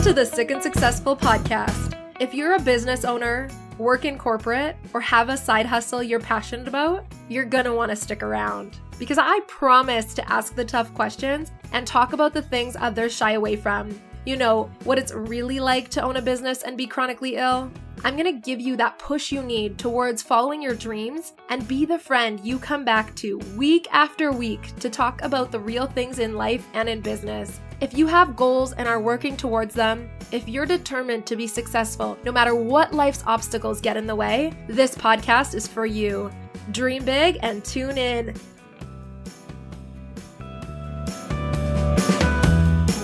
Welcome to the Sick and Successful podcast. If you're a business owner, work in corporate, or have a side hustle you're passionate about, you're gonna wanna stick around. Because I promise to ask the tough questions and talk about the things others shy away from. You know, what it's really like to own a business and be chronically ill. I'm gonna give you that push you need towards following your dreams and be the friend you come back to week after week to talk about the real things in life and in business. If you have goals and are working towards them, if you're determined to be successful no matter what life's obstacles get in the way, this podcast is for you. Dream big and tune in.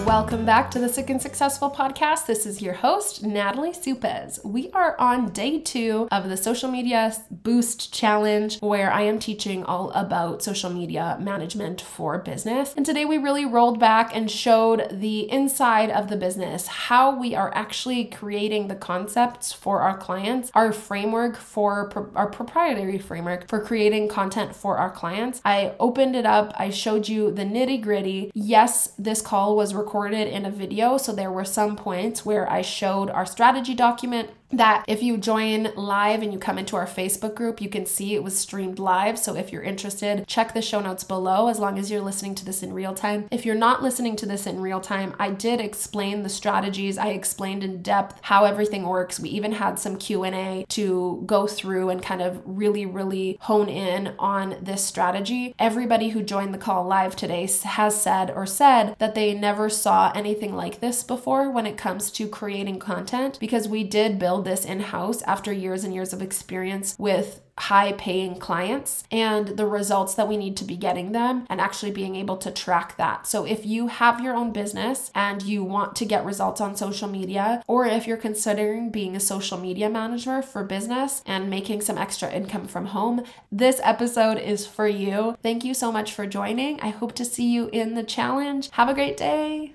Welcome back to the Sick and Successful podcast. This is your host, Natalie Supez. We are on day two of the Social Media Boost Challenge, where I am teaching all about social media management for business. And today we really rolled back and showed the inside of the business, how we are actually creating the concepts for our clients, our framework for our proprietary framework for creating content for our clients. I opened it up, I showed you the nitty gritty. Yes, this call was recorded recorded in a video. So there were some points where I showed our strategy document that if you join live and you come into our Facebook group, you can see it was streamed live. So if you're interested, check the show notes below as long as you're listening to this in real time. If you're not listening to this in real time, I did explain the strategies. I explained in depth how everything works. We even had some Q&A to go through and kind of really really hone in on this strategy. Everybody who joined the call live today has said or said that they never saw anything like this before when it comes to creating content because we did build build this in house after years and years of experience with high paying clients and the results that we need to be getting them and actually being able to track that. So if you have your own business and you want to get results on social media or if you're considering being a social media manager for business and making some extra income from home, this episode is for you. Thank you so much for joining. I hope to see you in the challenge. Have a great day.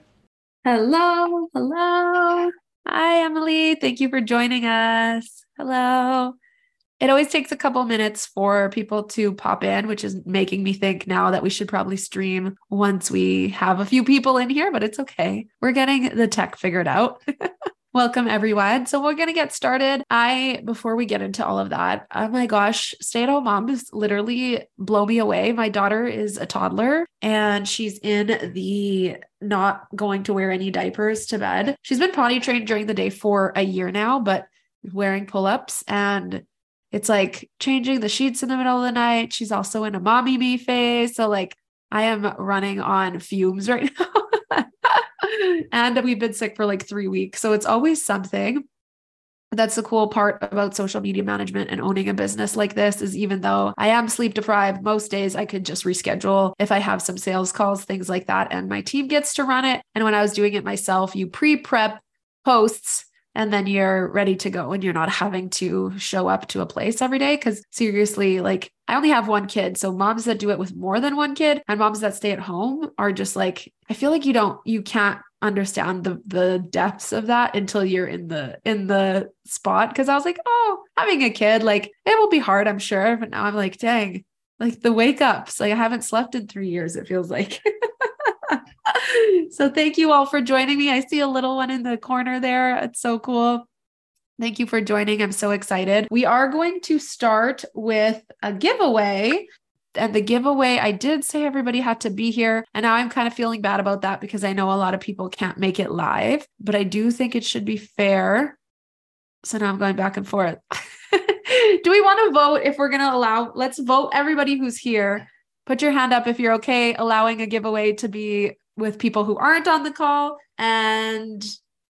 Hello, hello. Hi, Emily. Thank you for joining us. Hello. It always takes a couple minutes for people to pop in, which is making me think now that we should probably stream once we have a few people in here, but it's okay. We're getting the tech figured out. Welcome everyone. So we're going to get started. I before we get into all of that, oh my gosh, stay-at-home moms literally blow me away. My daughter is a toddler and she's in the not going to wear any diapers to bed. She's been potty trained during the day for a year now, but wearing pull-ups and it's like changing the sheets in the middle of the night. She's also in a mommy me phase. So like I am running on fumes right now and we've been sick for like three weeks. So it's always something. That's the cool part about social media management and owning a business like this is even though I am sleep deprived, most days I could just reschedule if I have some sales calls, things like that. And my team gets to run it. And when I was doing it myself, you pre prep posts and then you're ready to go and you're not having to show up to a place every day. Cause seriously, like I only have one kid. So moms that do it with more than one kid and moms that stay at home are just like, I feel like you don't, you can't understand the the depths of that until you're in the in the spot. Cause I was like, oh, having a kid, like it will be hard, I'm sure. But now I'm like, dang, like the wake ups. Like I haven't slept in three years, it feels like. so thank you all for joining me. I see a little one in the corner there. It's so cool. Thank you for joining. I'm so excited. We are going to start with a giveaway. And the giveaway, I did say everybody had to be here. And now I'm kind of feeling bad about that because I know a lot of people can't make it live, but I do think it should be fair. So now I'm going back and forth. do we want to vote if we're going to allow? Let's vote everybody who's here. Put your hand up if you're okay allowing a giveaway to be with people who aren't on the call and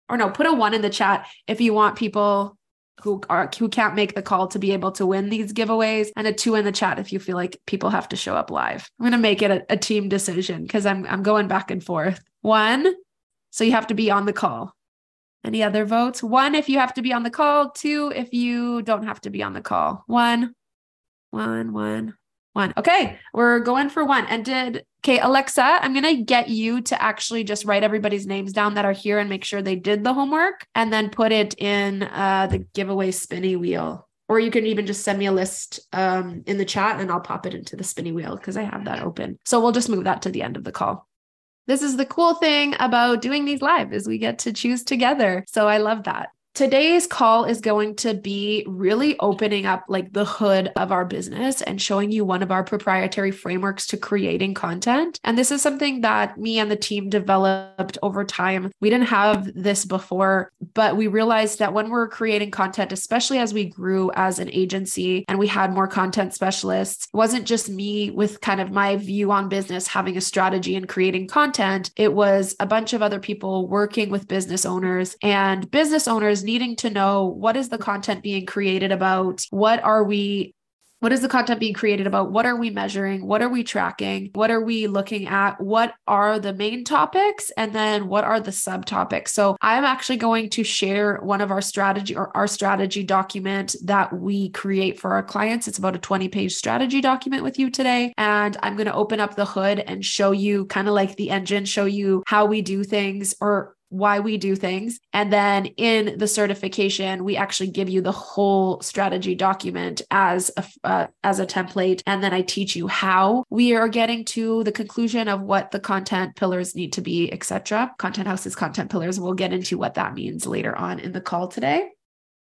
or no put a one in the chat if you want people who are who can't make the call to be able to win these giveaways and a two in the chat if you feel like people have to show up live. I'm going to make it a, a team decision because i'm i'm going back and forth. One so you have to be on the call. Any other votes? One if you have to be on the call. Two if you don't have to be on the call. One one one one. Okay, we're going for one. And did okay, Alexa, I'm gonna get you to actually just write everybody's names down that are here and make sure they did the homework and then put it in uh, the giveaway spinny wheel. Or you can even just send me a list um, in the chat and I'll pop it into the spinny wheel because I have that open. So we'll just move that to the end of the call. this is the cool thing about doing these live is we get to choose together. So I love that. Today's call is going to be really opening up like the hood of our business and showing you one of our proprietary frameworks to creating content. And this is something that me and the team developed over time. We didn't have this before, but we realized that when we're creating content, especially as we grew as an agency and we had more content specialists, it wasn't just me with kind of my view on business having a strategy and creating content. It was a bunch of other people working with business owners and business owners needing to know what is the content being created about? What are we what is the content being created about? What are we measuring? What are we tracking? What are we looking at? What are the main topics? And then what are the subtopics? So I'm actually going to share one of our strategy or our strategy document that we create for our clients. It's about a 20 page strategy document with you today. And I'm going to open up the hood and show you kind of like the engine, show you how we do things or why we do things. And then in the certification, we actually give you the whole strategy document as a, uh, as a template. And then I teach you how we are getting to the conclusion of what the content pillars need to be, etc. Content houses, content pillars. We'll get into what that means later on in the call today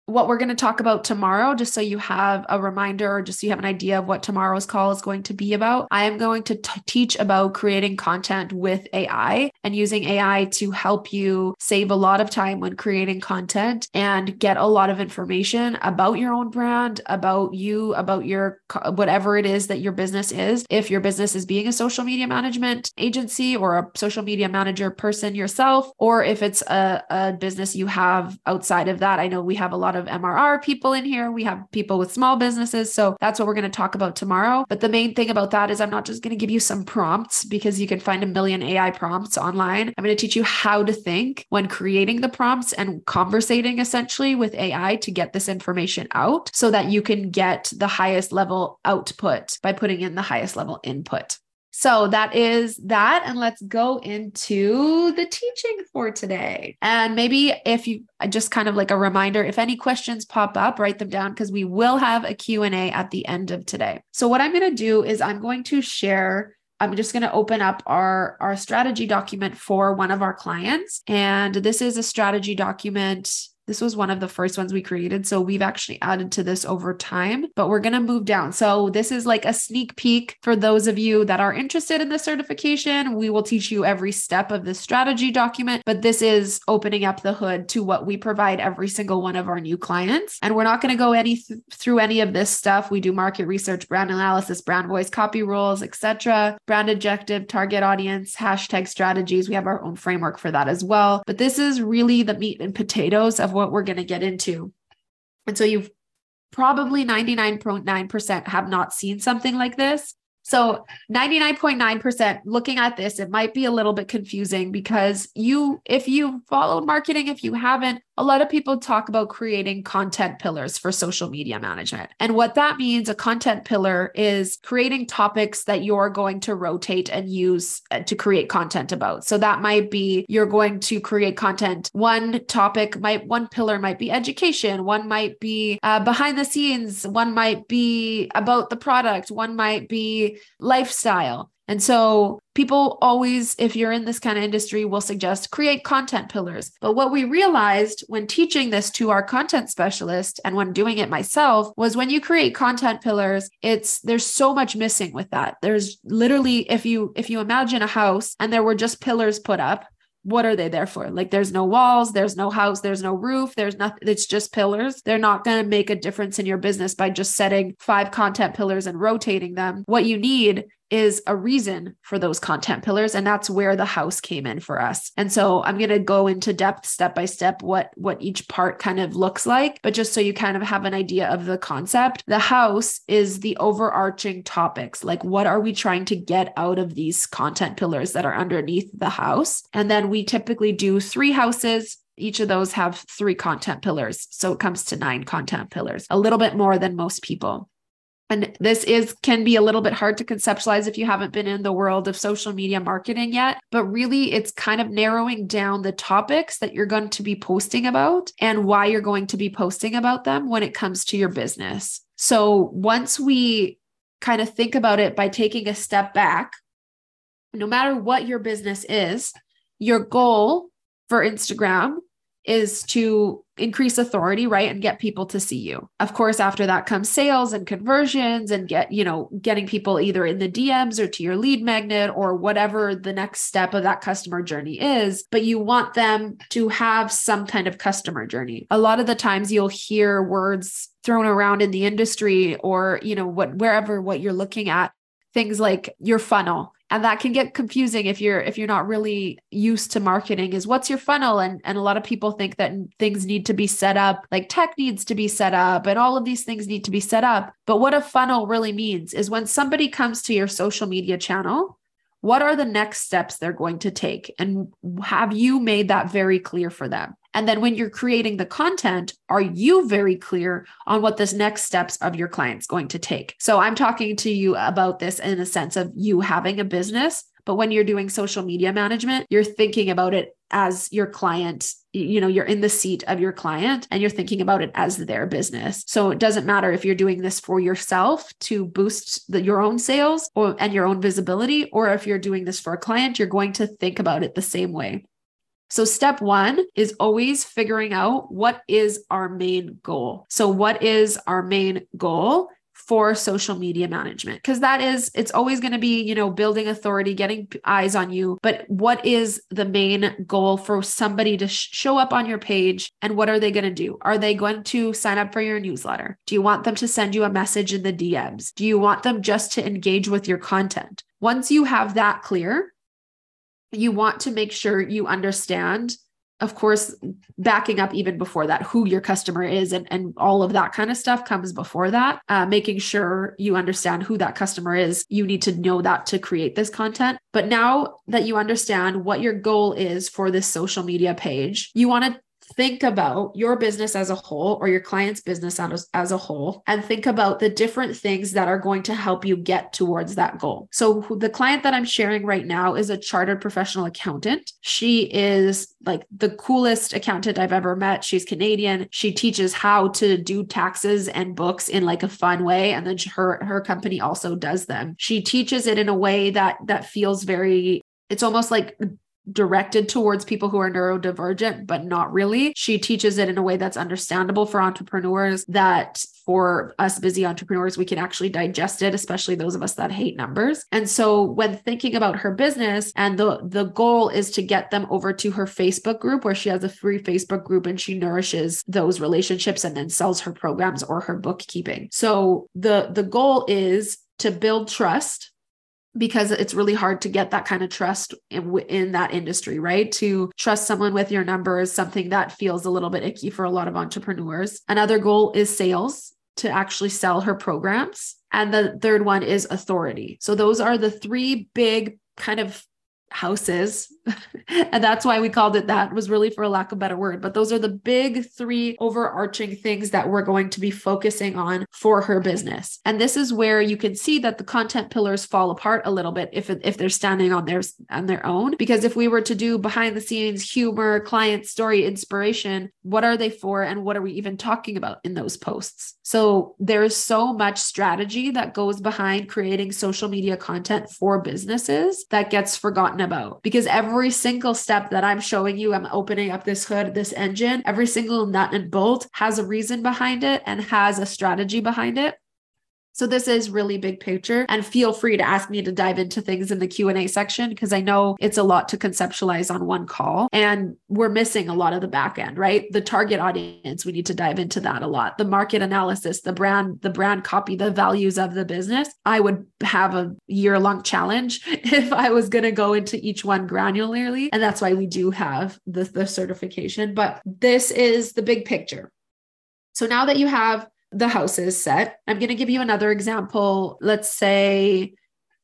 what we're going to talk about tomorrow, just so you have a reminder or just so you have an idea of what tomorrow's call is going to be about. I am going to t- teach about creating content with AI and using AI to help you save a lot of time when creating content and get a lot of information about your own brand, about you, about your whatever it is that your business is. If your business is being a social media management agency or a social media manager person yourself, or if it's a, a business you have outside of that. I know we have a lot lot of MRR people in here. We have people with small businesses. So that's what we're going to talk about tomorrow. But the main thing about that is I'm not just going to give you some prompts because you can find a million AI prompts online. I'm going to teach you how to think when creating the prompts and conversating essentially with AI to get this information out so that you can get the highest level output by putting in the highest level input. So that is that. And let's go into the teaching for today. And maybe if you uh, just kind of like a reminder, if any questions pop up, write them down because we will have a Q&A at the end of today. So what I'm going to do is I'm going to share I'm just going to open up our, our strategy document for one of our clients. And this is a strategy document this was one of the first ones we created. So we've actually added to this over time, but we're going to move down. So this is like a sneak peek for those of you that are interested in the certification. We will teach you every step of the strategy document, but this is opening up the hood to what we provide every single one of our new clients. And we're not going to go any th- through any of this stuff. We do market research, brand analysis, brand voice, copy rules, etc., brand objective, target audience, hashtag strategies. We have our own framework for that as well. But this is really the meat and potatoes of what we're going to get into. And so you've probably 99.9% have not seen something like this. So 99.9% looking at this, it might be a little bit confusing because you, if you followed marketing, if you haven't, a lot of people talk about creating content pillars for social media management. And what that means, a content pillar is creating topics that you're going to rotate and use uh, to create content about. So that might be you're going to create content. One topic might, one pillar might be education, one might be uh, behind the scenes, one might be about the product, one might be lifestyle. And so people always, if you're in this kind of industry, will suggest create content pillars. But what we realized when teaching this to our content specialist and when doing it myself was when you create content pillars, it's there's so much missing with that. There's literally, if you if you imagine a house and there were just pillars put up, what are they there for? Like there's no walls, there's no house, there's no roof, there's nothing, it's just pillars. They're not going to make a difference in your business by just setting five content pillars and rotating them. What you need is a reason for those content pillars and that's where the house came in for us. And so I'm going to go into depth step by step what what each part kind of looks like, but just so you kind of have an idea of the concept, the house is the overarching topics. Like what are we trying to get out of these content pillars that are underneath the house? And then we typically do three houses each of those have three content pillars. So it comes to nine content pillars, a little bit more than most people and this is can be a little bit hard to conceptualize if you haven't been in the world of social media marketing yet but really it's kind of narrowing down the topics that you're going to be posting about and why you're going to be posting about them when it comes to your business. So once we kind of think about it by taking a step back no matter what your business is, your goal for Instagram is to increase authority, right? And get people to see you. Of course, after that comes sales and conversions and get, you know, getting people either in the DMs or to your lead magnet or whatever the next step of that customer journey is. But you want them to have some kind of customer journey. A lot of the times you'll hear words thrown around in the industry or, you know, what wherever what you're looking at, things like your funnel and that can get confusing if you're if you're not really used to marketing is what's your funnel? And and a lot of people think that things need to be set up like tech needs to be set up and all of these things need to be set up. But what a funnel really means is when somebody comes to your social media channel what are the next steps they're going to take? And have you made that very clear for them and then when you're creating the content, are you very clear on what this next steps of your client's going to take? So I'm talking to you about this in a sense of you having a business. But when you're doing social media management, you're thinking about it as your client you know you're in the seat of your client and you're thinking about it as their business so it doesn't matter if you're doing this for yourself to boost the, your own sales or and your own visibility or if you're doing this for a client you're going to think about it the same way so, step one is always figuring out what is our main goal. So, what is our main goal? for social media management? Because that is it's always going to be you know building authority getting eyes on you. But what is the main goal for somebody to sh- show up on your page? And what are they going to do? Are they going to sign up for your newsletter? Do you want them to send you a message in the DMs do you want them just to engage with your content? Once you have that clear you want to make sure you understand of course backing up even before that who your customer is and, and all of that kind of stuff comes before that. Uh, making sure you understand who that customer is you need to know that to create this content. But now that you understand what your goal is for this social media page you want to think about your business as a whole or your client's business as, as a whole and think about the different things that are going to help you get towards that goal. So the client that I'm sharing right now is a chartered professional accountant. She is like the coolest accountant I've ever met. She's Canadian. She teaches how to do taxes and books in like a fun way and then her her company also does them. She teaches it in a way that that feels very it's almost like directed towards people who are neurodivergent, but not really. She teaches it in a way that's understandable for entrepreneurs, that for us busy entrepreneurs, we can actually digest it, especially those of us that hate numbers. And so when thinking about her business, and the, the goal is to get them over to her Facebook group where she has a free Facebook group and she nourishes those relationships and then sells her programs or her bookkeeping. So the the goal is to build trust because it's really hard to get that kind of trust in, in that industry, right? To trust someone with your number is something that feels a little bit icky for a lot of entrepreneurs. Another goal is sales to actually sell her programs. And the third one is authority. So those are the three big kind of houses and that's why we called it that was really for a lack of better word. But those are the big three overarching things that we're going to be focusing on for her business. And this is where you can see that the content pillars fall apart a little bit if if they're standing on their on their own. Because if we were to do behind the scenes humor client story inspiration what are they for and what are we even talking about in those posts? So there's so much strategy that goes behind creating social media content for businesses that gets forgotten about. Because every single step that I'm showing you, I'm opening up this hood, this engine, every single nut and bolt has a reason behind it and has a strategy behind it. So this is really big picture and feel free to ask me to dive into things in the Q&A section because I know it's a lot to conceptualize on one call and we're missing a lot of the back end, right? The target audience, we need to dive into that a lot. The market analysis, the brand, the brand copy, the values of the business. I would have a year long challenge if I was going to go into each one granularly and that's why we do have the, the certification, but this is the big picture. So now that you have the house is set. I'm going to give you another example. Let's say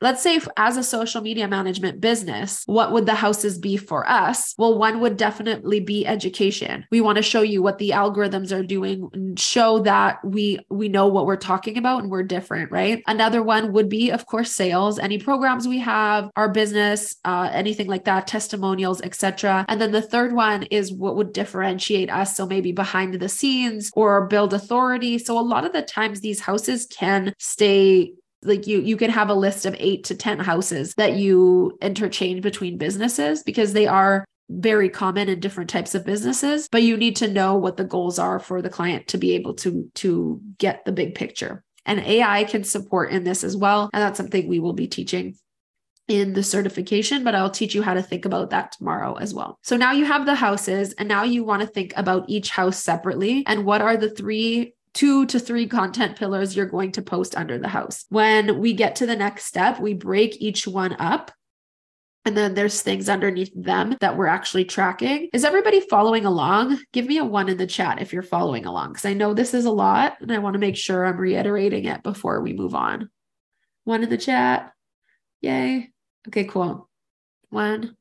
let's say as a social media management business, what would the houses be for us? Well, one would definitely be education. We want to show you what the algorithms are doing and show that we we know what we're talking about and we're different, right? Another one would be, of course, sales, any programs we have, our business, uh, anything like that, testimonials, etc. And then the third one is what would differentiate us. So maybe behind the scenes or build authority. So a lot of the times these houses can stay like you you can have a list of 8 to 10 houses that you interchange between businesses because they are very common in different types of businesses but you need to know what the goals are for the client to be able to to get the big picture and AI can support in this as well and that's something we will be teaching in the certification, but I'll teach you how to think about that tomorrow as well. So now you have the houses, and now you want to think about each house separately and what are the three two to three content pillars you're going to post under the house. When we get to the next step, we break each one up. And then there's things underneath them that we're actually tracking. Is everybody following along? Give me a one in the chat if you're following along, because I know this is a lot and I want to make sure I'm reiterating it before we move on. One in the chat. Yay. Okay, cool. One,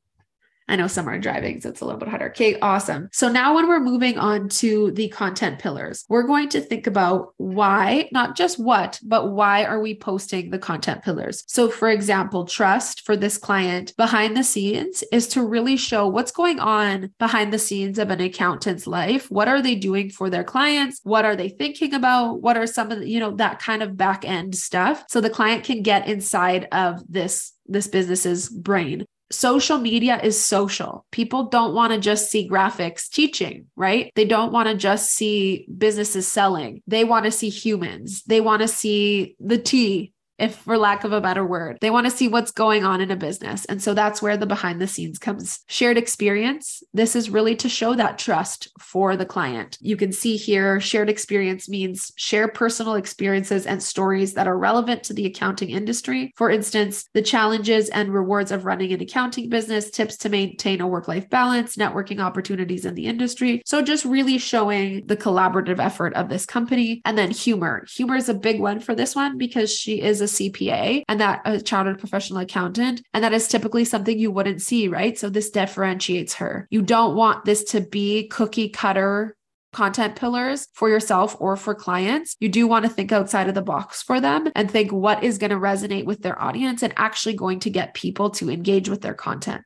I know some are driving, so it's a little bit harder. Okay, awesome. So now when we're moving on to the content pillars, we're going to think about why, not just what, but why are we posting the content pillars? So, for example, trust for this client behind the scenes is to really show what's going on behind the scenes of an accountant's life. What are they doing for their clients? What are they thinking about? What are some of the, you know, that kind of back end stuff? So the client can get inside of this this business's brain social media is social. People don't want to just see graphics teaching, right? They don't want to just see businesses selling. They want to see humans. They want to see the tea if for lack of a better word. They want to see what's going on in a business. And so that's where the behind the scenes comes. Shared experience. This is really to show that trust for the client. You can see here shared experience means share personal experiences and stories that are relevant to the accounting industry. For instance, the challenges and rewards of running an accounting business, tips to maintain a work life balance, networking opportunities in the industry. So just really showing the collaborative effort of this company. And then humor. Humor is a big one for this one because she is a CPA and that a chartered professional accountant. And that is typically something you wouldn't see, right? So this differentiates her. You don't want this to be cookie cutter content pillars for yourself or for clients, you do want to think outside of the box for them and think what is going to resonate with their audience and actually going to get people to engage with their content.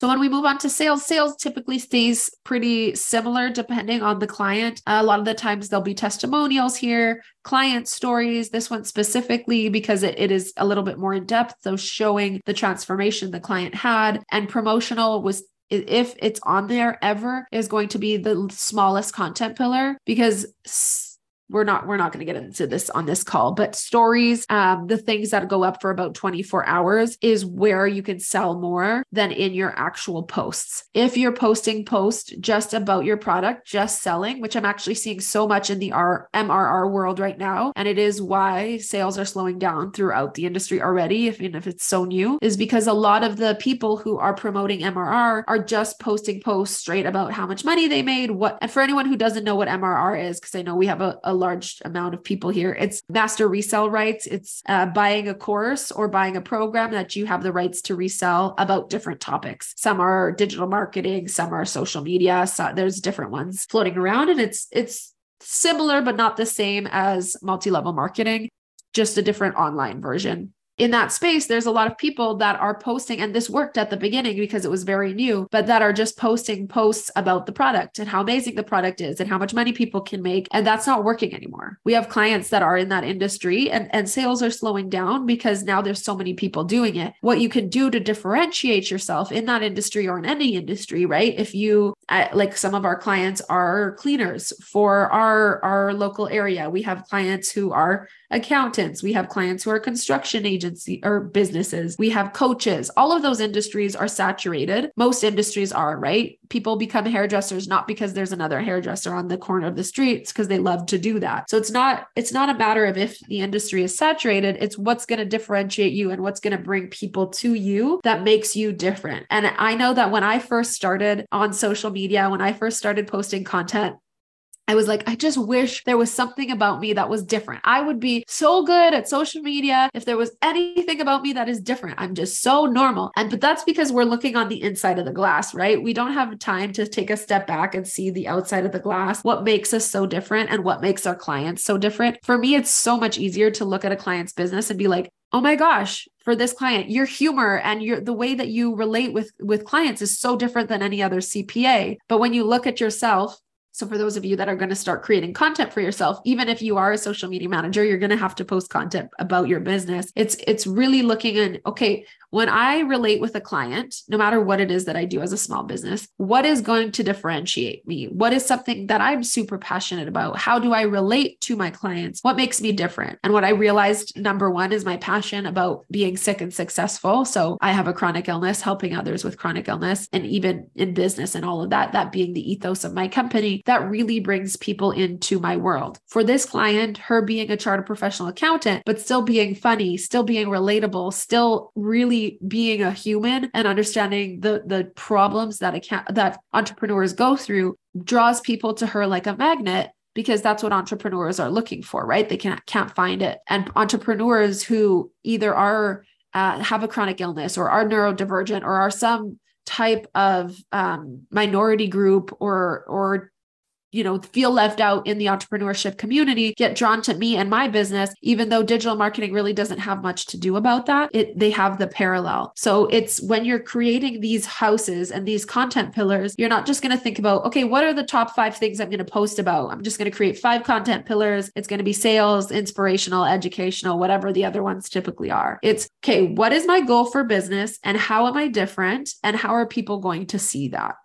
So when we move on to sales, sales typically stays pretty similar depending on the client. a lot of the times there'll be testimonials here, client stories, this one specifically because it, it is a little bit more in depth. So showing the transformation the client had and promotional was if it's on there ever is going to be the smallest content pillar because we're not we're not going to get into this on this call but stories um, the things that go up for about 24 hours is where you can sell more than in your actual posts. If you're posting posts just about your product just selling which i'm actually seeing so much in the R- mrr world right now and it is why sales are slowing down throughout the industry already if, even if it's so new is because a lot of the people who are promoting mrr are just posting posts straight about how much money they made what and for anyone who doesn't know what mrr is because i know we have a, a large amount of people here. It's master resell rights. It's uh, buying a course or buying a program that you have the rights to resell about different topics. Some are digital marketing, some are social media. So there's different ones floating around, and it's it's similar but not the same as multi-level marketing, just a different online version in that space, there's a lot of people that are posting, and this worked at the beginning because it was very new, but that are just posting posts about the product and how amazing the product is and how much money people can make. And that's not working anymore. We have clients that are in that industry and, and sales are slowing down because now there's so many people doing it. What you can do to differentiate yourself in that industry or in any industry, right? If you, like some of our clients are cleaners for our, our local area, we have clients who are accountants, we have clients who are construction agency or businesses, we have coaches. All of those industries are saturated. Most industries are, right? People become hairdressers not because there's another hairdresser on the corner of the streets because they love to do that. So it's not it's not a matter of if the industry is saturated, it's what's going to differentiate you and what's going to bring people to you that makes you different. And I know that when I first started on social media, when I first started posting content, I was like, I just wish there was something about me that was different. I would be so good at social media if there was anything about me that is different. I'm just so normal. And but that's because we're looking on the inside of the glass, right? We don't have time to take a step back and see the outside of the glass, what makes us so different and what makes our clients so different. For me, it's so much easier to look at a client's business and be like, oh my gosh for this client your humor and your the way that you relate with with clients is so different than any other cpa but when you look at yourself So for those of you that are going to start creating content for yourself, even if you are a social media manager, you're going to have to post content about your business. It's it's really looking in okay, when I relate with a client, no matter what it is that I do as a small business, what is going to differentiate me? What is something that I'm super passionate about? How do I relate to my clients? What makes me different? And what I realized number 1 is my passion about being sick and successful. So I have a chronic illness, helping others with chronic illness and even in business and all of that, that being the ethos of my company, that really brings people into my world. For this client, her being a chartered professional accountant, but still being funny, still being relatable, still really being a human and understanding the the problems that account that entrepreneurs go through draws people to her like a magnet because that's what entrepreneurs are looking for right? They can't can't find it. And entrepreneurs who either are uh, have a chronic illness or are neurodivergent or are some type of um, minority group or or you know, feel left out in the entrepreneurship community get drawn to me and my business, even though digital marketing really doesn't have much to do about that. It they have the parallel. So it's when you're creating these houses and these content pillars, you're not just going to think about, okay, what are the top five things I'm going to post about? I'm just going to create five content pillars. It's going to be sales, inspirational, educational, whatever the other ones typically are. It's okay, what is my goal for business and how am I different? And how are people going to see that?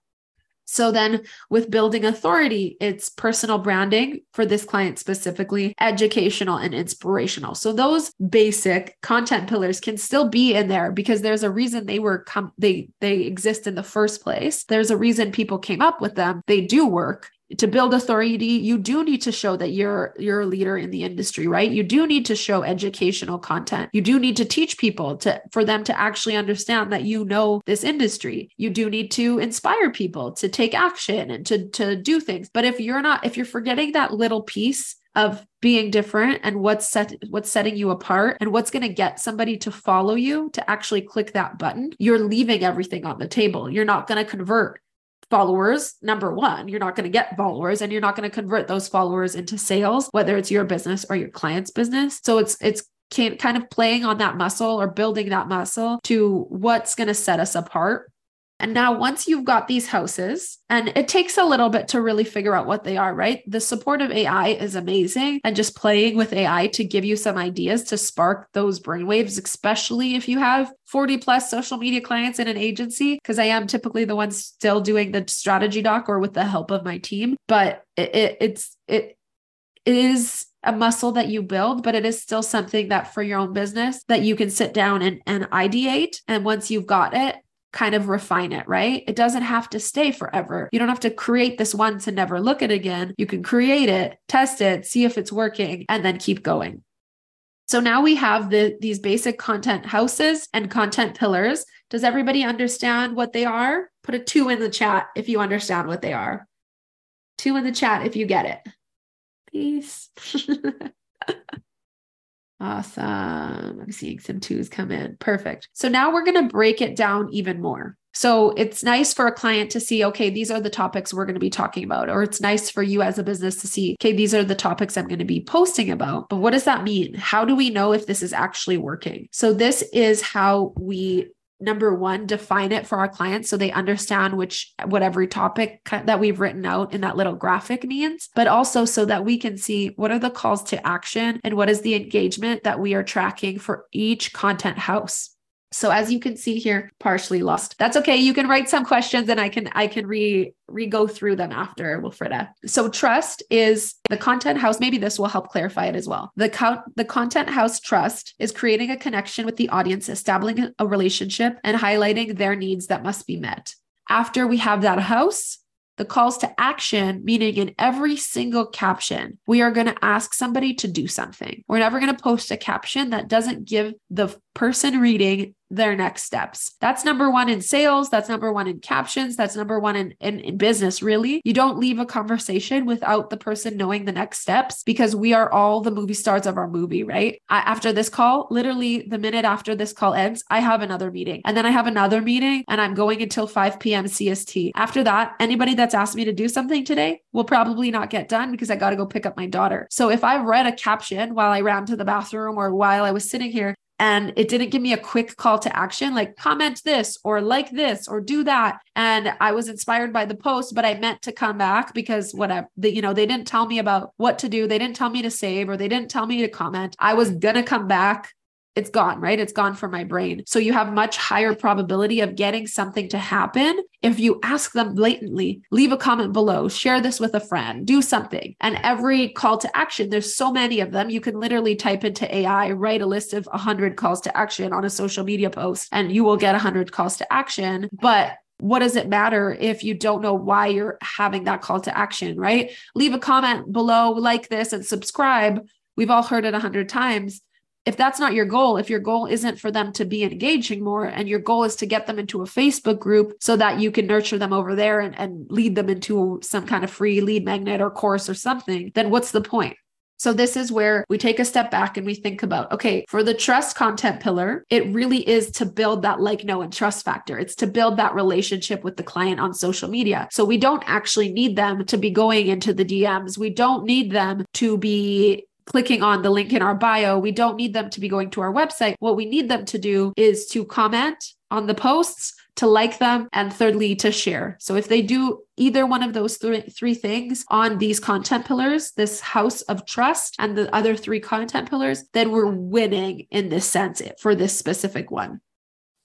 So then with building authority, it's personal branding for this client specifically, educational and inspirational. So those basic content pillars can still be in there because there's a reason they were come they they exist in the first place. There's a reason people came up with them. They do work to build authority you do need to show that you're you're a leader in the industry right? You do need to show educational content. You do need to teach people to for them to actually understand that you know this industry. You do need to inspire people to take action and to to do things. But if you're not if you're forgetting that little piece of being different and what's set what's setting you apart and what's going to get somebody to follow you to actually click that button you're leaving everything on the table. You're not going to convert followers number one you're not going to get followers and you're not going to convert those followers into sales whether it's your business or your client's business. So it's it's kind of playing on that muscle or building that muscle to what's going to set us apart and now, once you've got these houses, and it takes a little bit to really figure out what they are, right? The support of AI is amazing. And just playing with AI to give you some ideas to spark those brainwaves, especially if you have 40 plus social media clients in an agency, because I am typically the one still doing the strategy doc or with the help of my team. But it, it, it's, it, it is a muscle that you build, but it is still something that for your own business that you can sit down and, and ideate. And once you've got it, kind of refine it, right? It doesn't have to stay forever. You don't have to create this once and never look at it again. You can create it, test it, see if it's working, and then keep going. So now we have the these basic content houses and content pillars. Does everybody understand what they are? Put a 2 in the chat if you understand what they are. 2 in the chat if you get it. Peace. Awesome. I'm seeing some twos come in. Perfect. So now we're going to break it down even more. So it's nice for a client to see, okay, these are the topics we're going to be talking about. Or it's nice for you as a business to see, okay, these are the topics I'm going to be posting about. But what does that mean? How do we know if this is actually working? So this is how we number one define it for our clients so they understand which what every topic that we've written out in that little graphic means but also so that we can see what are the calls to action and what is the engagement that we are tracking for each content house so as you can see here, partially lost. That's okay. You can write some questions and I can I can re re go through them after Wilfreda. So trust is the content house. Maybe this will help clarify it as well. The count the content house trust is creating a connection with the audience, establishing a relationship and highlighting their needs that must be met. After we have that house, the calls to action, meaning in every single caption, we are going to ask somebody to do something. We're never going to post a caption that doesn't give the person reading their next steps. That's number one in sales. That's number one in captions. That's number one in, in, in, business, really. You don't leave a conversation without the person knowing the next steps because we are all the movie stars of our movie, right? I, after this call, literally the minute after this call ends, I have another meeting and then I have another meeting and I'm going until 5 p.m. CST. After that, anybody that's asked me to do something today will probably not get done because I got to go pick up my daughter. So if I've read a caption while I ran to the bathroom or while I was sitting here, and it didn't give me a quick call to action like comment this or like this or do that. And i was inspired by the post but i meant to come back because whatever the, you know they didn't tell me about what to do. They didn't tell me to save or they didn't tell me to comment. I was gonna come back it's gone, right? It's gone from my brain. So you have much higher probability of getting something to happen if you ask them blatantly, leave a comment below, share this with a friend, do something. And every call to action, there's so many of them. You can literally type into AI, write a list of 100 calls to action on a social media post, and you will get 100 calls to action. But what does it matter if you don't know why you're having that call to action, right? Leave a comment below, like this, and subscribe. We've all heard it a hundred times if that's not your goal, if your goal isn't for them to be engaging more and your goal is to get them into a Facebook group so that you can nurture them over there and, and lead them into some kind of free lead magnet or course or something, then what's the point? So, this is where we take a step back and we think about okay, for the trust content pillar, it really is to build that like, know, and trust factor. It's to build that relationship with the client on social media. So, we don't actually need them to be going into the DMs. We don't need them to be clicking on the link in our bio. We don't need them to be going to our website. What we need them to do is to comment on the posts, to like them, and thirdly, to share. So if they do either one of those three, three things on these content pillars, this house of trust and the other three content pillars, then we're winning in this sense for this specific one.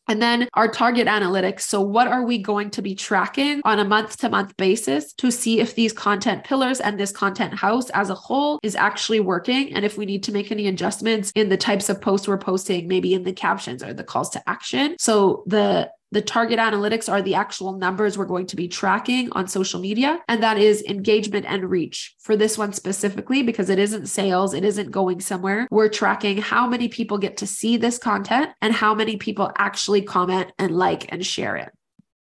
And then our target analytics. So, what are we going to be tracking on a month to month basis to see if these content pillars and this content house as a whole is actually working? And if we need to make any adjustments in the types of posts we're posting, maybe in the captions or the calls to action. So, the the target analytics are the actual numbers we're going to be tracking on social media. And that is engagement and reach. For this one specifically, because it isn't sales, it isn't going somewhere, we're tracking how many people get to see this content and how many people actually comment and like and share it.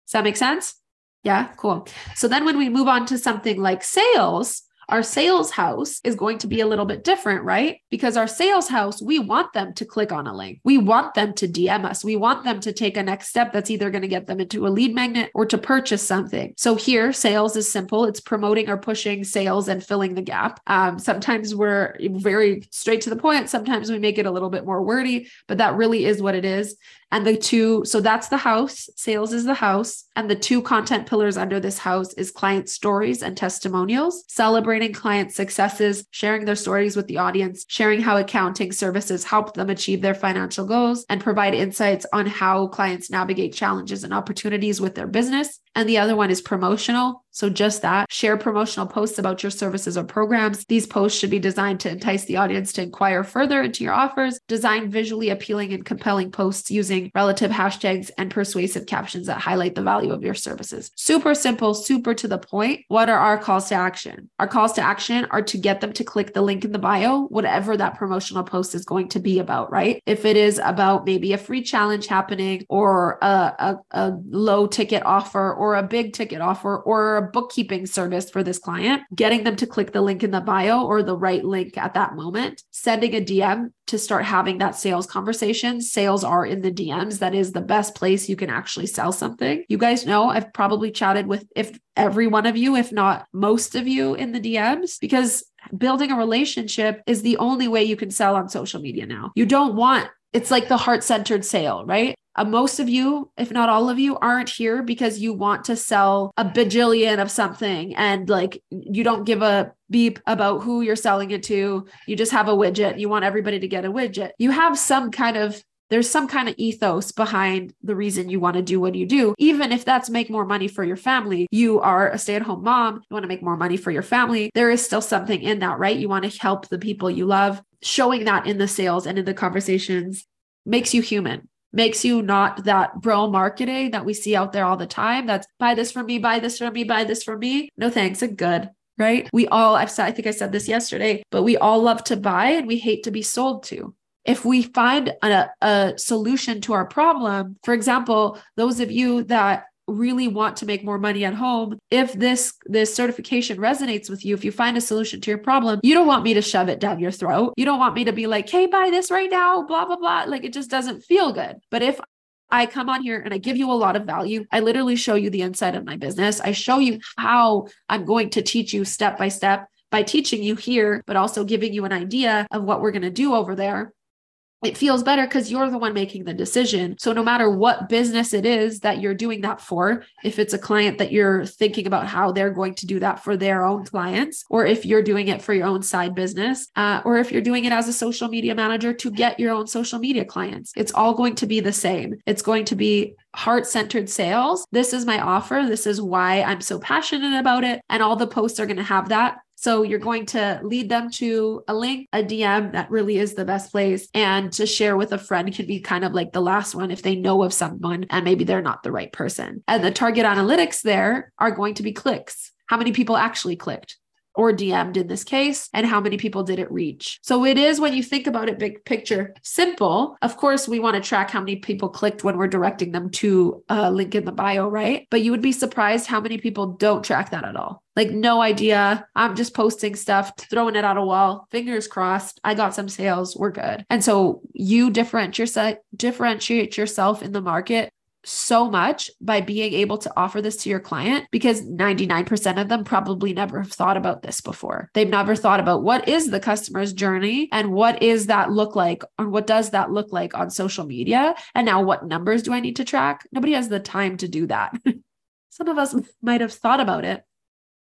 Does that make sense? Yeah, cool. So then when we move on to something like sales, our sales house is going to be a little bit different, right? Because our sales house, we want them to click on a link. We want them to DM us. We want them to take a next step that's either going to get them into a lead magnet or to purchase something. So here, sales is simple. It's promoting or pushing sales and filling the gap. Um, sometimes we're very straight to the point. Sometimes we make it a little bit more wordy, but that really is what it is. And the two, so that's the house, sales is the house. And the two content pillars under this house is client stories and testimonials, celebrating client successes, sharing their stories with the audience, sharing how accounting services help them achieve their financial goals, and provide insights on how clients navigate challenges and opportunities with their business. And the other one is promotional. So, just that share promotional posts about your services or programs. These posts should be designed to entice the audience to inquire further into your offers. Design visually appealing and compelling posts using relative hashtags and persuasive captions that highlight the value of your services. Super simple, super to the point. What are our calls to action? Our calls to action are to get them to click the link in the bio, whatever that promotional post is going to be about, right? If it is about maybe a free challenge happening or a, a, a low ticket offer or a big ticket offer or a bookkeeping service for this client, getting them to click the link in the bio or the right link at that moment, sending a DM to start having that sales conversation. Sales are in the DMs. That is the best place you can actually sell something. You guys know I've probably chatted with if every one of you, if not most of you in the DMs, because building a relationship is the only way you can sell on social media now. You don't want it's like the heart centered sale, right? Uh, most of you, if not all of you, aren't here because you want to sell a bajillion of something and like you don't give a beep about who you're selling it to. You just have a widget. You want everybody to get a widget. You have some kind of there's some kind of ethos behind the reason you want to do what you do. Even if that's make more money for your family, you are a stay at home mom, you want to make more money for your family. There is still something in that, right? You want to help the people you love. Showing that in the sales and in the conversations makes you human makes you not that bro marketing that we see out there all the time. That's buy this from me, buy this from me, buy this from me. No thanks, it's good. Right. We all, I've said, I think I said this yesterday, but we all love to buy and we hate to be sold to. If we find a, a solution to our problem, for example, those of you that really want to make more money at home if this this certification resonates with you if you find a solution to your problem you don't want me to shove it down your throat you don't want me to be like hey buy this right now blah blah blah like it just doesn't feel good but if I come on here and I give you a lot of value. I literally show you the inside of my business. I show you how I'm going to teach you step by step by teaching you here, but also giving you an idea of what we're going to do over there it feels better because you're the one making the decision. So, no matter what business it is that you're doing that for, if it's a client that you're thinking about how they're going to do that for their own clients, or if you're doing it for your own side business, uh, or if you're doing it as a social media manager to get your own social media clients, it's all going to be the same. It's going to be heart centered sales. This is my offer. This is why I'm so passionate about it. And all the posts are going to have that. So you're going to lead them to a link, a DM that really is the best place. And to share with a friend can be kind of like the last one if they know of someone and maybe they're not the right person. And the target analytics there are going to be clicks. How many people actually clicked? Or DM'd in this case, and how many people did it reach. So it is when you think about it big picture, simple. Of course, we want to track how many people clicked when we're directing them to a link in the bio, right? But you would be surprised how many people don't track that at all. Like, no idea. I'm just posting stuff, throwing it at a wall. Fingers crossed. I got some sales. We're good. And so you differentiate yourself, differentiate yourself in the market so much by being able to offer this to your client because 99% of them probably never have thought about this before. They've never thought about what is the customer's journey and what is that look like and what does that look like on social media and now what numbers do I need to track? Nobody has the time to do that. Some of us might have thought about it,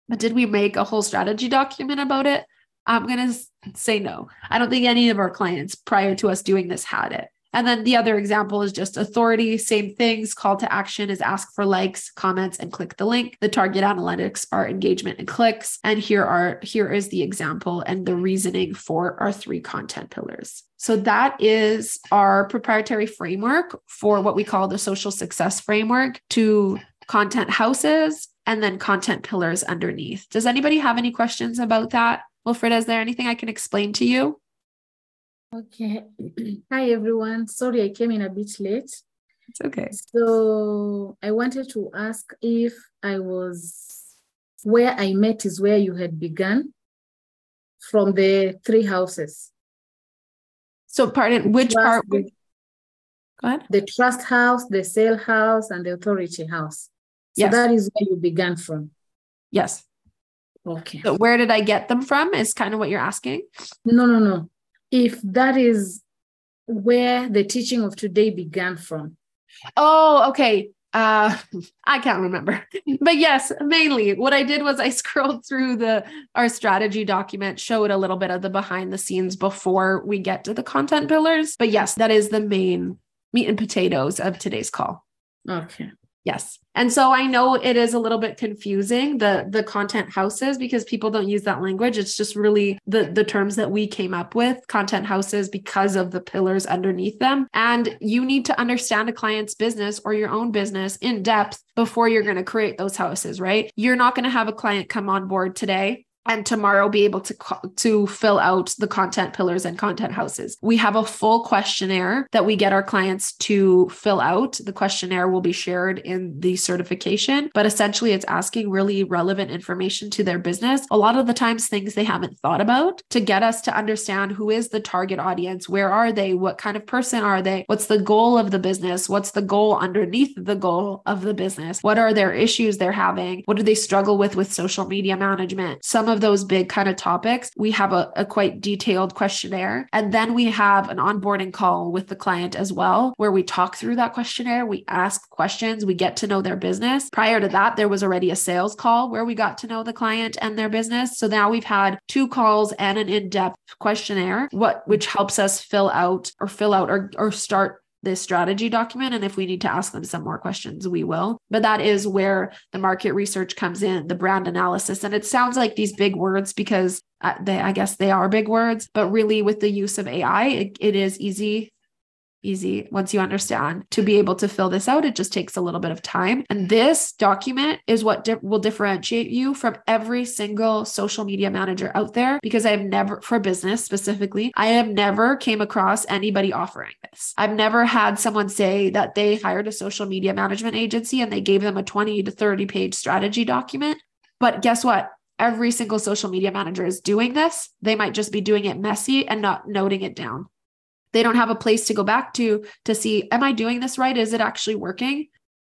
but did we make a whole strategy document about it? I'm going to say no. I don't think any of our clients prior to us doing this had it. And then the other example is just authority, same things. Call to action is ask for likes, comments, and click the link. The target analytics are engagement and clicks. And here are here is the example and the reasoning for our three content pillars. So that is our proprietary framework for what we call the social success framework to content houses and then content pillars underneath. Does anybody have any questions about that? Wilfred, is there anything I can explain to you? Okay. Hi, everyone. Sorry, I came in a bit late. It's okay. So I wanted to ask if I was where I met is where you had begun from the three houses. So, pardon, which Trust part? the- Go ahead. The trust house, the sale house, and the authority house. So Yes. that is where you began from. Yes. Okay. So, where did I get them from? Is kind of what you're asking. No, no, no. If that is where the teaching of today began from. Oh, okay. Uh, I can't remember, but yes, mainly what I did was I scrolled through the our strategy document, showed a little bit of the behind the scenes before we get to the content pillars. But yes, that is the main meat and potatoes of today's call. Okay. Yes. And so I know it is a little bit confusing the the content houses because people don't use that language. It's just really the the terms that we came up with, content houses because of the pillars underneath them. And you need to understand a client's business or your own business in depth before you're going to create those houses, right? You're not going to have a client come on board today and tomorrow be able to to fill out the content pillars and content houses. We have a full questionnaire that we get our clients to fill out. The questionnaire will be shared in the certification, but essentially it's asking really relevant information to their business. A lot of the times things they haven't thought about to get us to understand who is the target audience, where are they, what kind of person are they, what's the goal of the business, what's the goal underneath the goal of the business, what are their issues they're having, what do they struggle with with social media management. Some of those big kind of topics, we have a, a quite detailed questionnaire. And then we have an onboarding call with the client as well, where we talk through that questionnaire, we ask questions, we get to know their business. Prior to that, there was already a sales call where we got to know the client and their business. So now we've had two calls and an in-depth questionnaire, what which helps us fill out or fill out or, or start this strategy document. And if we need to ask them some more questions, we will. But that is where the market research comes in, the brand analysis. And it sounds like these big words because uh, they, I guess they are big words, but really with the use of AI, it, it is easy easy once you understand to be able to fill this out. It just takes a little bit of time. And this document is what di- will differentiate you from every single social media manager out there because i have never for business specifically i have never came across anybody offering this. I've never had someone say that they hired a social media management agency and they gave them a 20 to 30 page strategy document. But guess what? Every single social media manager is doing this. They might just be doing it messy and not noting it down they don't have a place to go back to to see am i doing this right? Is it actually working?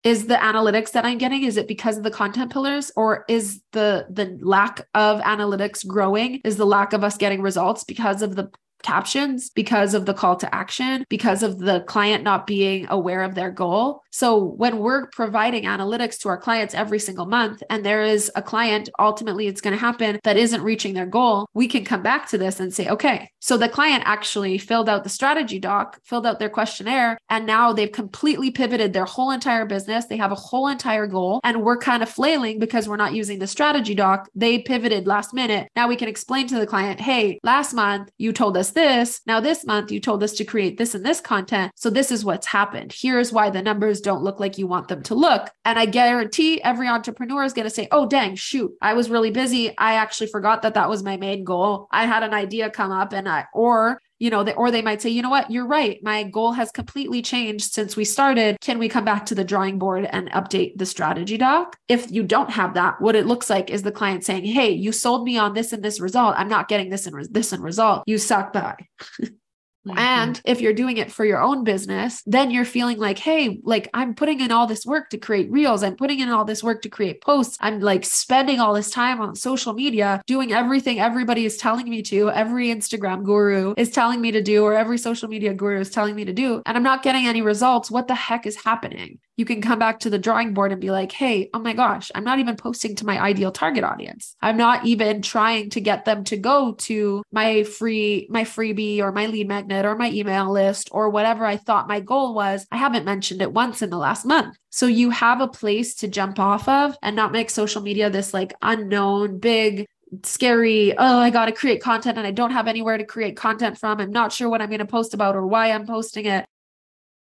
Is the analytics that i'm getting is it because of the content pillars or is the the lack of analytics growing? Is the lack of us getting results because of the captions because of the call to action, because of the client not being aware of their goal. So when we're providing analytics to our clients every single month, and there is a client, ultimately it's going to happen that isn't reaching their goal, we can come back to this and say, okay, so the client actually filled out the strategy doc, filled out their questionnaire, and now they've completely pivoted their whole entire business. They have a whole entire goal, and we're kind of flailing because we're not using the strategy doc. They pivoted last minute. Now we can explain to the client, hey, last month you told us this. Now this month you told us to create this and this content. So this is what's happened. Here's why the numbers don't look like you want them to look. And I guarantee every entrepreneur is going to say, oh, dang, shoot, I was really busy. I actually forgot that that was my main goal. I had an idea come up and I, or you know, they, or they might say, you know what, you're right. My goal has completely changed since we started. Can we come back to the drawing board and update the strategy doc? If you don't have that, what it looks like is the client saying, hey, you sold me on this and this result. I'm not getting this and re- this and result. You suck by. Mm-hmm. And if you're doing it for your own business, then you're feeling like, hey, like I'm putting in all this work to create reels. I'm putting in all this work to create posts. I'm like spending all this time on social media, doing everything everybody is telling me to. Every Instagram guru is telling me to do, or every social media guru is telling me to do. And I'm not getting any results. What the heck is happening? You can come back to the drawing board and be like, hey, oh my gosh, I'm not even posting to my ideal target audience. I'm not even trying to get them to go to my free, my freebie or my lead magnet or my email list or whatever I thought my goal was. I haven't mentioned it once in the last month. So you have a place to jump off of and not make social media this like unknown, big, scary, oh, I got to create content and I don't have anywhere to create content from. I'm not sure what I'm going to post about or why I'm posting it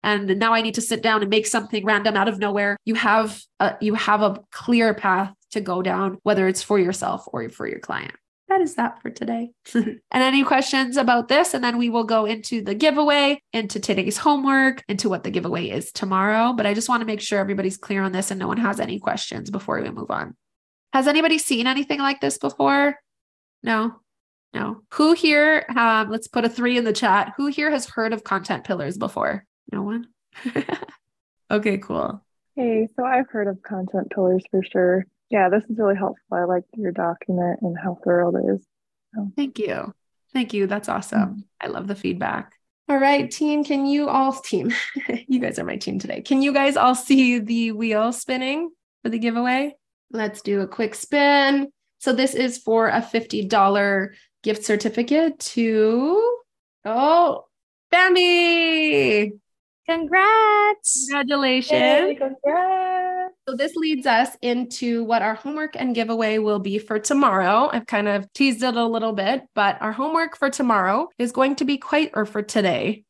and now I need to sit down and make something random out of nowhere. You have a, you have a clear path to go down, whether it's for yourself or for your client. That is that for today. and any questions about this? And then we will go into the giveaway, into today's homework, into what the giveaway is tomorrow. But I just want to make sure everybody's clear on this and no one has any questions before we move on. Has anybody seen anything like this before? No. No. Who here, um, let's put a three in the chat. Who here has heard of content pillars before? No one? okay, cool. Hey, so I've heard of content pillars for sure. Yeah, this is really helpful. I like your document and how thorough it is. So. Thank you. Thank you. That's awesome. Mm-hmm. I love the feedback. All right, team, can you all team? you guys are my team today. Can you guys all see the wheel spinning for the giveaway? Let's do a quick spin. So this is for a $50 gift certificate to Oh, Bambi. Congrats. Congratulations. Yay, congrats. So this leads us into what our homework and giveaway will be for tomorrow. I've kind of teased it a little bit, but our homework for tomorrow is going to be quite, or for today,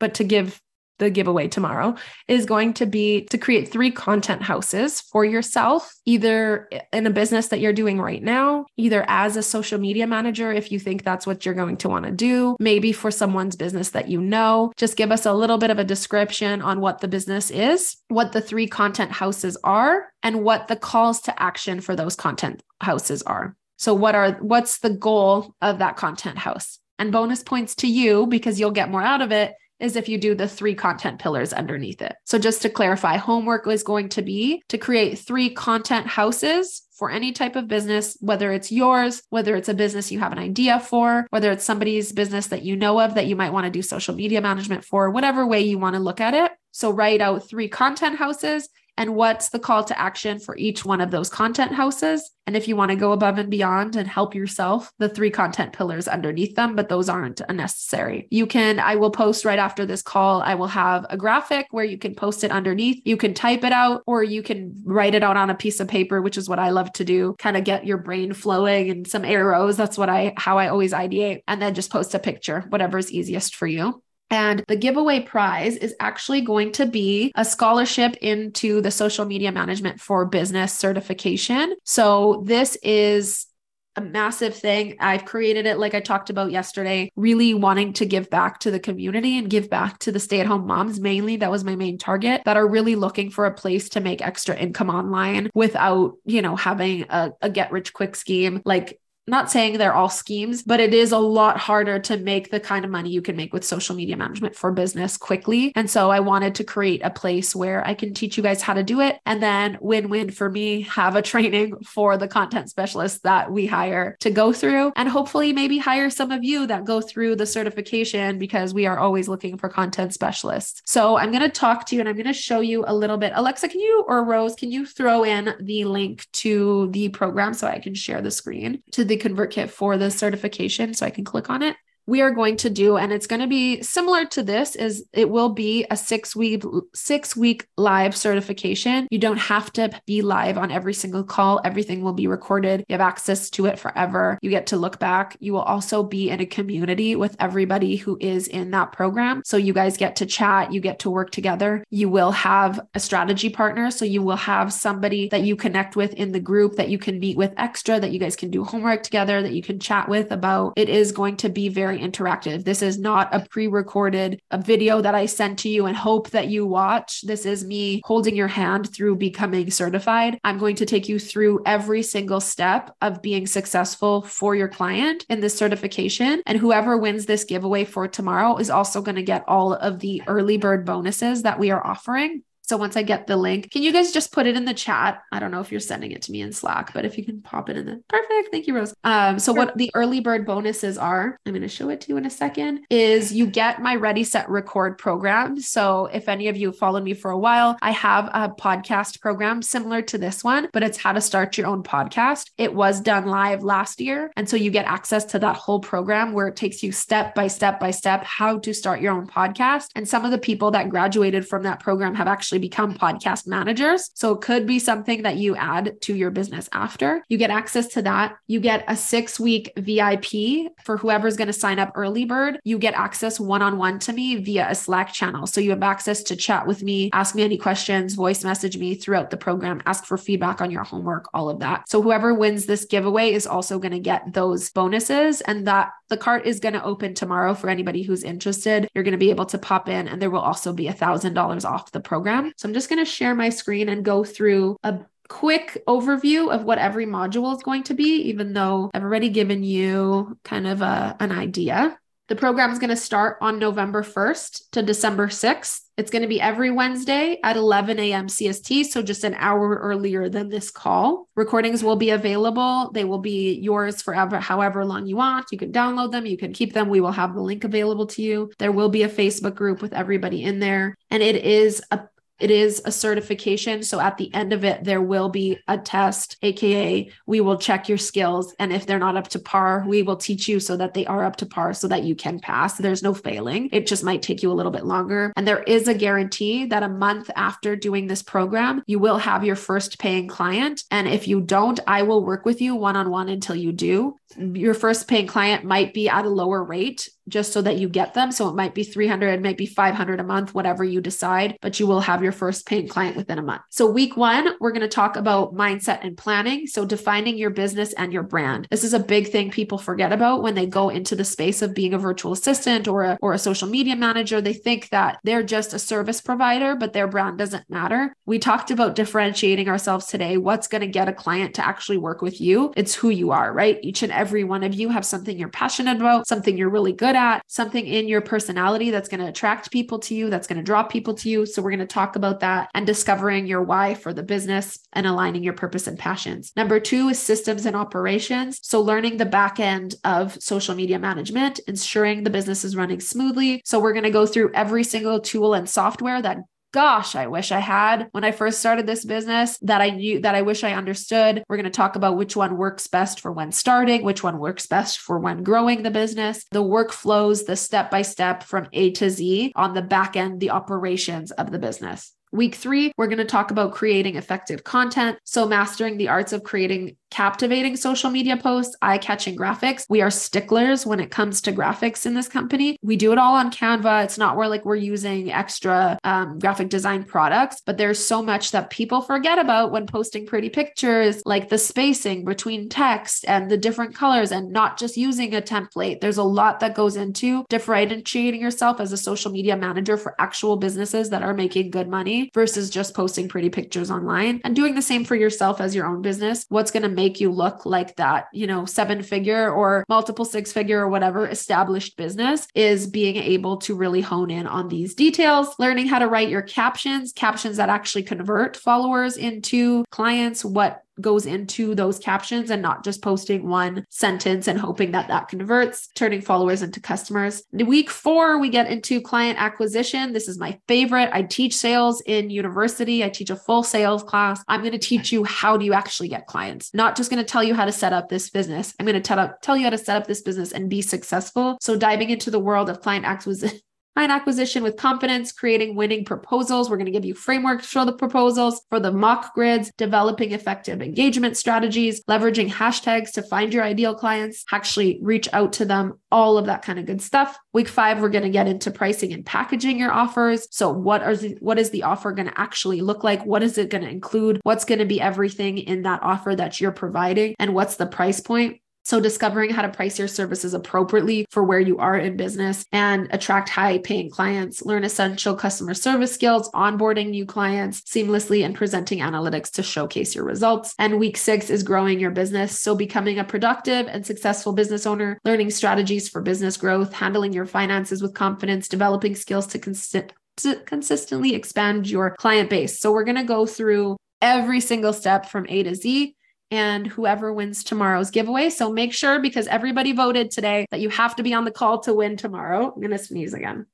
but to give the giveaway tomorrow is going to be to create three content houses for yourself, either in a business that you're doing right now, either as a social media manager, if you think that's what you're going to want to do, maybe for someone's business that you know. Just give us a little bit of a description on what the business is, what the three content houses are, and what the calls to action for those content houses are. So what are what's the goal of that content house? And bonus points to you because you'll get more out of it is if you do the three content pillars underneath it. So, just to clarify, homework is going to be to create three content houses for any type of business, whether it's yours, whether it's a business you have an idea for, whether it's somebody's business that you know of that you might want to do social media management for, whatever way you want to look at it. So, write out three content houses and what's the call to action for each one of those content houses. And if you want to go above and beyond and help yourself, the three content pillars underneath them, but those aren't unnecessary. You can, I will post right after this call, I will have a graphic where you can post it underneath. You can type it out or you can write it out on a piece of paper, which is what I love to do, kind of get your brain flowing and some arrows. That's what I, how I always ideate. And then just post a picture, whatever is easiest for you. And the giveaway prize is actually going to be a scholarship into the social media management for business certification. So this is a massive thing. I've created it like I talked about yesterday, really wanting to give back to the community and give back to the stay at home moms mainly. That was my main target that are really looking for a place to make extra income online without, you know, having a, a get rich quick scheme like not saying they're all schemes, but it is a lot harder to make the kind of money you can make with social media management for business quickly. And so I wanted to create a place where I can teach you guys how to do it. And then win win for me, have a training for the content specialists that we hire to go through. And hopefully, maybe hire some of you that go through the certification because we are always looking for content specialists. So I'm going to talk to you and I'm going to show you a little bit. Alexa, can you or Rose, can you throw in the link to the program so I can share the screen to the ConvertKit for the certification so I can click on it? We are going to do and it's going to be similar to this is it will be a 6 week 6 week live certification. You don't have to be live on every single call. Everything will be recorded. You have access to it forever. You get to look back. You will also be in a community with everybody who is in that program. So you guys get to chat you get to work together. You will have a strategy partner. So you will have somebody that you connect with in the group that you can meet with extra that you guys can do homework together that you can chat with about. It is going to be very very interactive. This is not a pre recorded video that I sent to you and hope that you watch. This is me holding your hand through becoming certified. I'm going to take you through every single step of being successful for your client in this certification. And whoever wins this giveaway for tomorrow is also going to get all of the early bird bonuses that we are offering. So once I get the link, can you guys just put it in the chat? I don't know if you're sending it to me in Slack, but if you can pop it in the perfect. Thank you, Rose. Um, so sure. what the early bird bonuses are, I'm going to show it to you in a second, is you get my ready, set, record program. So if any of you followed me for a while, I have a podcast program similar to this one, but it's how to start your own podcast. It was done live last year. And so you get access to that whole program where it takes you step by step by step how to start your own podcast. And some of the people that graduated from that program have actually actually become podcast managers. So it could be something that you add to your business after. You get access to that. You get a six week VIP for whoever's going to sign up early bird. You get access one on one to me via a Slack channel. So you have access to chat with me, ask me any questions, voice message me throughout the program, ask for feedback on your homework, all of that. So whoever wins this giveaway is also going to get those bonuses and that the cart is going to open tomorrow for anybody who's interested. You're going to be able to pop in and there will also be a thousand dollars off the program. So I'm just going to share my screen and go through a quick overview of what every module is going to be, even though I've already given you kind of a, an idea. The program is going to start on November 1st to December 6th. It's going to be every Wednesday at 11 a.m. CST, so just an hour earlier than this call. Recordings will be available. They will be yours forever, however long you want. You can download them, you can keep them. We will have the link available to you. There will be a Facebook group with everybody in there, and it is a it is a certification. So at the end of it, there will be a test, AKA, we will check your skills. And if they're not up to par, we will teach you so that they are up to par so that you can pass. There's no failing. It just might take you a little bit longer. And there is a guarantee that a month after doing this program, you will have your first paying client. And if you don't, I will work with you one on one until you do. Your first paying client might be at a lower rate just so that you get them. So it might be 300, it might be 500 a month, whatever you decide, but you will have your first paying client within a month. So week one, we're going to talk about mindset and planning. So defining your business and your brand. This is a big thing people forget about when they go into the space of being a virtual assistant or a, or a social media manager. They think that they're just a service provider, but their brand doesn't matter. We talked about differentiating ourselves today. What's going to get a client to actually work with you? It's who you are, right? Each and every one of you have something you're passionate about, something you're really good good at, something in your personality that's going to attract people to you, that's going to draw people to you. So, we're going to talk about that and discovering your why for the business and aligning your purpose and passions. Number two is systems and operations. So, learning the back end of social media management, ensuring the business is running smoothly. So, we're going to go through every single tool and software that gosh, I wish I had when I first started this business that I knew that I wish I understood. We're going to talk about which one works best for when starting, which one works best for when growing the business, the workflows, the step by step from A to Z on the back end, the operations of the business. Week three, we're going to talk about creating effective content. So, mastering the arts of creating captivating social media posts, eye catching graphics. We are sticklers when it comes to graphics in this company. We do it all on Canva. It's not where like we're using extra um, graphic design products, but there's so much that people forget about when posting pretty pictures, like the spacing between text and the different colors and not just using a template. There's a lot that goes into differentiating yourself as a social media manager for actual businesses that are making good money versus just posting pretty pictures online and doing the same for yourself as your own business. What's going to make make you look like that, you know, seven figure or multiple six figure or whatever established business is being able to really hone in on these details, learning how to write your captions, captions that actually convert followers into clients, what goes into those captions and not just posting one sentence and hoping that that converts, turning followers into customers. Week four, we get into client acquisition. This is my favorite. I teach sales in university. I teach a full sales class. I'm going to teach you how do you actually get clients, not just going to tell you how to set up this business. I'm going to tell, tell you how to set up this business and be successful. So diving into the world of client acquisition Client acquisition with confidence, creating winning proposals. We're going to give you frameworks for the proposals, for the mock grids, developing effective engagement strategies, leveraging hashtags to find your ideal clients, actually reach out to them, all of that kind of good stuff. Week five, we're going to get into pricing and packaging your offers. So, what are the, what is the offer going to actually look like? What is it going to include? What's going to be everything in that offer that you're providing? And what's the price point? So, discovering how to price your services appropriately for where you are in business and attract high paying clients, learn essential customer service skills, onboarding new clients seamlessly, and presenting analytics to showcase your results. And week six is growing your business. So, becoming a productive and successful business owner, learning strategies for business growth, handling your finances with confidence, developing skills to, to consistently expand your client base. So, we're going to go through every single step from A to Z and whoever wins tomorrow's giveaway. So make sure because everybody voted today that you have to be on the call to win tomorrow. I'm going to sneeze again.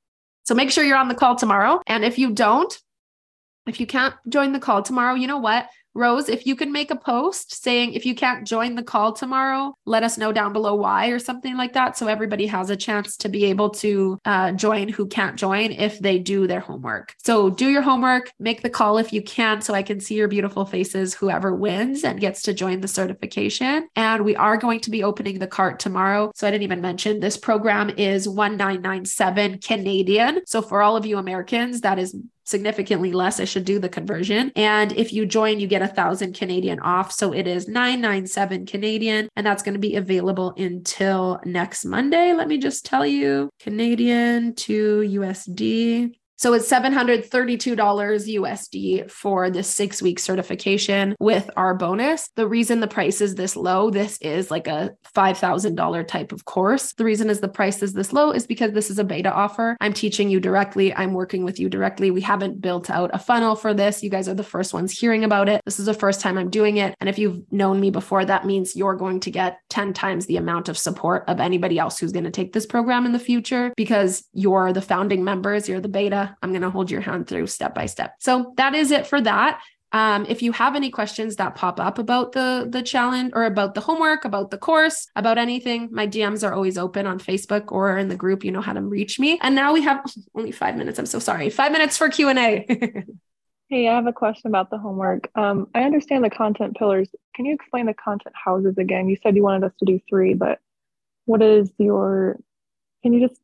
So make sure you're on the call tomorrow. And if you don't, if you can't join the call tomorrow, you know what? Rose, if you can make a post saying if you can't join the call tomorrow, let us know down below why or something like that. So everybody has a chance to be able to uh, join who can't join if they do their homework. So do your homework, make the call if you can, so I can see your beautiful faces, whoever wins and gets to join the certification. And we are going to be opening the cart tomorrow. So I didn't even mention this program is 1997 Canadian. So for all of you Americans, that is significantly less. I should do the conversion. And if you join, you get a thousand Canadian off. So it is 997 Canadian, and that's going to be available until next Monday. Let me just tell you Canadian to USD. So it's $732 USD for the six week certification with our bonus. The reason the price is this low, this is like a $5,000 type of course. The reason is the price is this low is because this is a beta offer. I'm teaching you directly. I'm working with you directly. We haven't built out a funnel for this. You guys are the first ones hearing about it. This is the first time I'm doing it. And if you've known me before, that means you're going to get 10 times the amount of support of anybody else who's going to take this program in the future because you're the founding members, you're the beta I'm going to hold your hand through step by step. So that is it for that. Um, if you have any questions that pop up about the the challenge or about the homework, about the course, about anything, my DMs are always open on Facebook or in the group. You know how to reach me. And now we have only five minutes. I'm so sorry. Five minutes for Q and A. hey, I have a question about the homework. Um, I understand the content pillars. Can you explain the content houses again? You said you wanted us to do three, but what is your? Can you just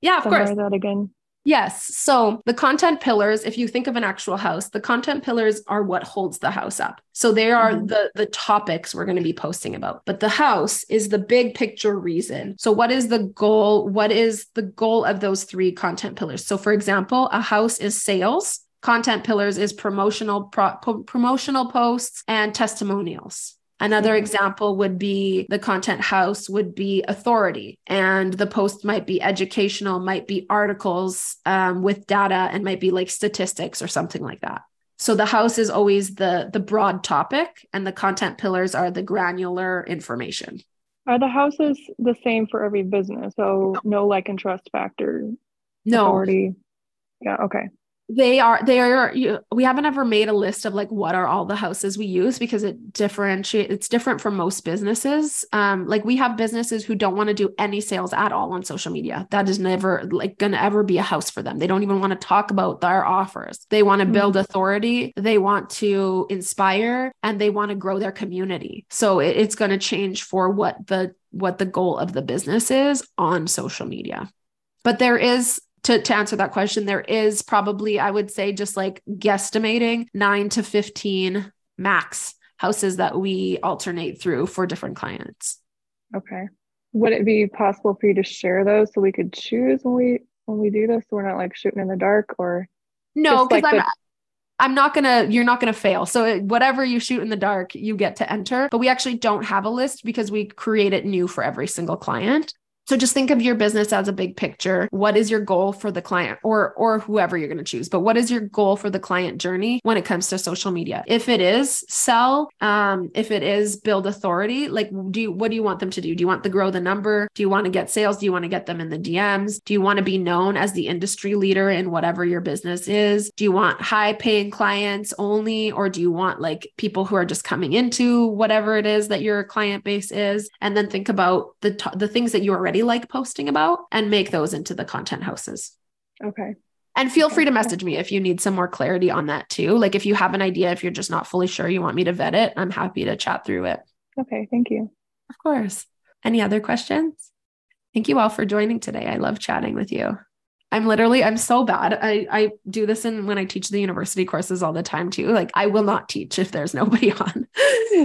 yeah, of course. that again? Yes. So the content pillars, if you think of an actual house, the content pillars are what holds the house up. So they are mm-hmm. the the topics we're going to be posting about. But the house is the big picture reason. So what is the goal? What is the goal of those three content pillars? So for example, a house is sales, content pillars is promotional pro- promotional posts and testimonials. Another mm-hmm. example would be the content house would be authority, and the post might be educational, might be articles um, with data, and might be like statistics or something like that. So the house is always the the broad topic, and the content pillars are the granular information. Are the houses the same for every business? So no, no like and trust factor. No. Authority. Yeah. Okay they are they are you, we haven't ever made a list of like what are all the houses we use because it differentiate it's different from most businesses. Um like we have businesses who don't want to do any sales at all on social media. That is never like gonna ever be a house for them. They don't even want to talk about their offers. They want to mm-hmm. build authority. They want to inspire and they want to grow their community. So it, it's going to change for what the what the goal of the business is on social media. But there is to, to answer that question, there is probably, I would say, just like guesstimating nine to 15 max houses that we alternate through for different clients. Okay. Would it be possible for you to share those so we could choose when we when we do this? So we're not like shooting in the dark or no, because like I'm I'm not going to, you're not going to fail. So it, whatever you shoot in the dark, you get to enter. But we actually don't have a list because we create it new for every single client. So just think of your business as a big picture. What is your goal for the client or or whoever you're going to choose? But what is your goal for the client journey when it comes to social media? If it is sell, um, if it is build authority, like do you, what do you want them to do? Do you want to grow the number? Do you want to get sales? Do you want to get them in the DMs? Do you want to be known as the industry leader in whatever your business is? Do you want high paying clients only or do you want like people who are just coming into whatever it is that your client base is? And then think about the the things that you already already like posting about and make those into the content houses. Okay. And feel free to message me if you need some more clarity on that too. Like if you have an idea, if you're just not fully sure, you want me to vet it, I'm happy to chat through it. Okay. Thank you. Of course. Any other questions? Thank you all for joining today. I love chatting with you. I'm literally, I'm so bad. I, I do this in when I teach the university courses all the time too. Like I will not teach if there's nobody on.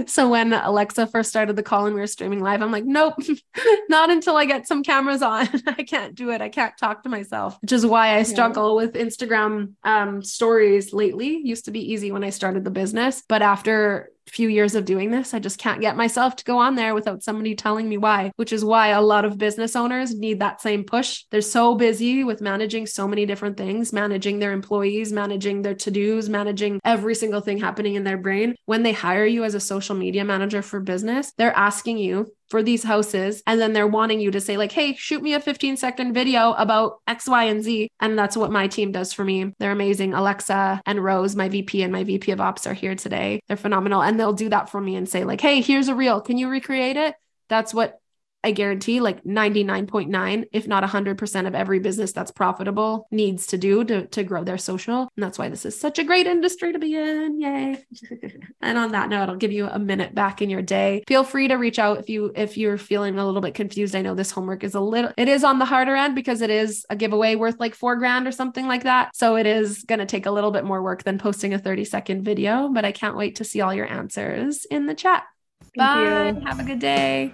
so when Alexa first started the call and we were streaming live, I'm like, nope, not until I get some cameras on. I can't do it. I can't talk to myself, which is why I struggle yeah. with Instagram um, stories lately. Used to be easy when I started the business, but after few years of doing this. I just can't get myself to go on there without somebody telling me why, which is why a lot of business owners need that same push. They're so busy with managing so many different things, managing their employees, managing their to dos, managing every single thing happening in their brain. When they hire you as a social media manager for business, they're asking you for these houses. And then they're wanting you to say like hey shoot me a 15 second video about x y and z. And that's what my team does for me. They're amazing. Alexa and rose my vp and my vp of ops are here today. They're phenomenal. And they'll do that for me and say like hey here's a reel. Can you recreate it? That's what I guarantee like 99.9, if not 100% of every business that's profitable needs to do to, to grow their social. And that's why this is such a great industry to be in. Yay. and on that note, I'll give you a minute back in your day. Feel free to reach out if you if you're feeling a little bit confused. I know this homework is a little it is on the harder end because it is a giveaway worth like four grand or something like that. So it is going to take a little bit more work than posting a 30 second video, but I can't wait to see all your answers in the chat. Thank Bye. You. Have a good day.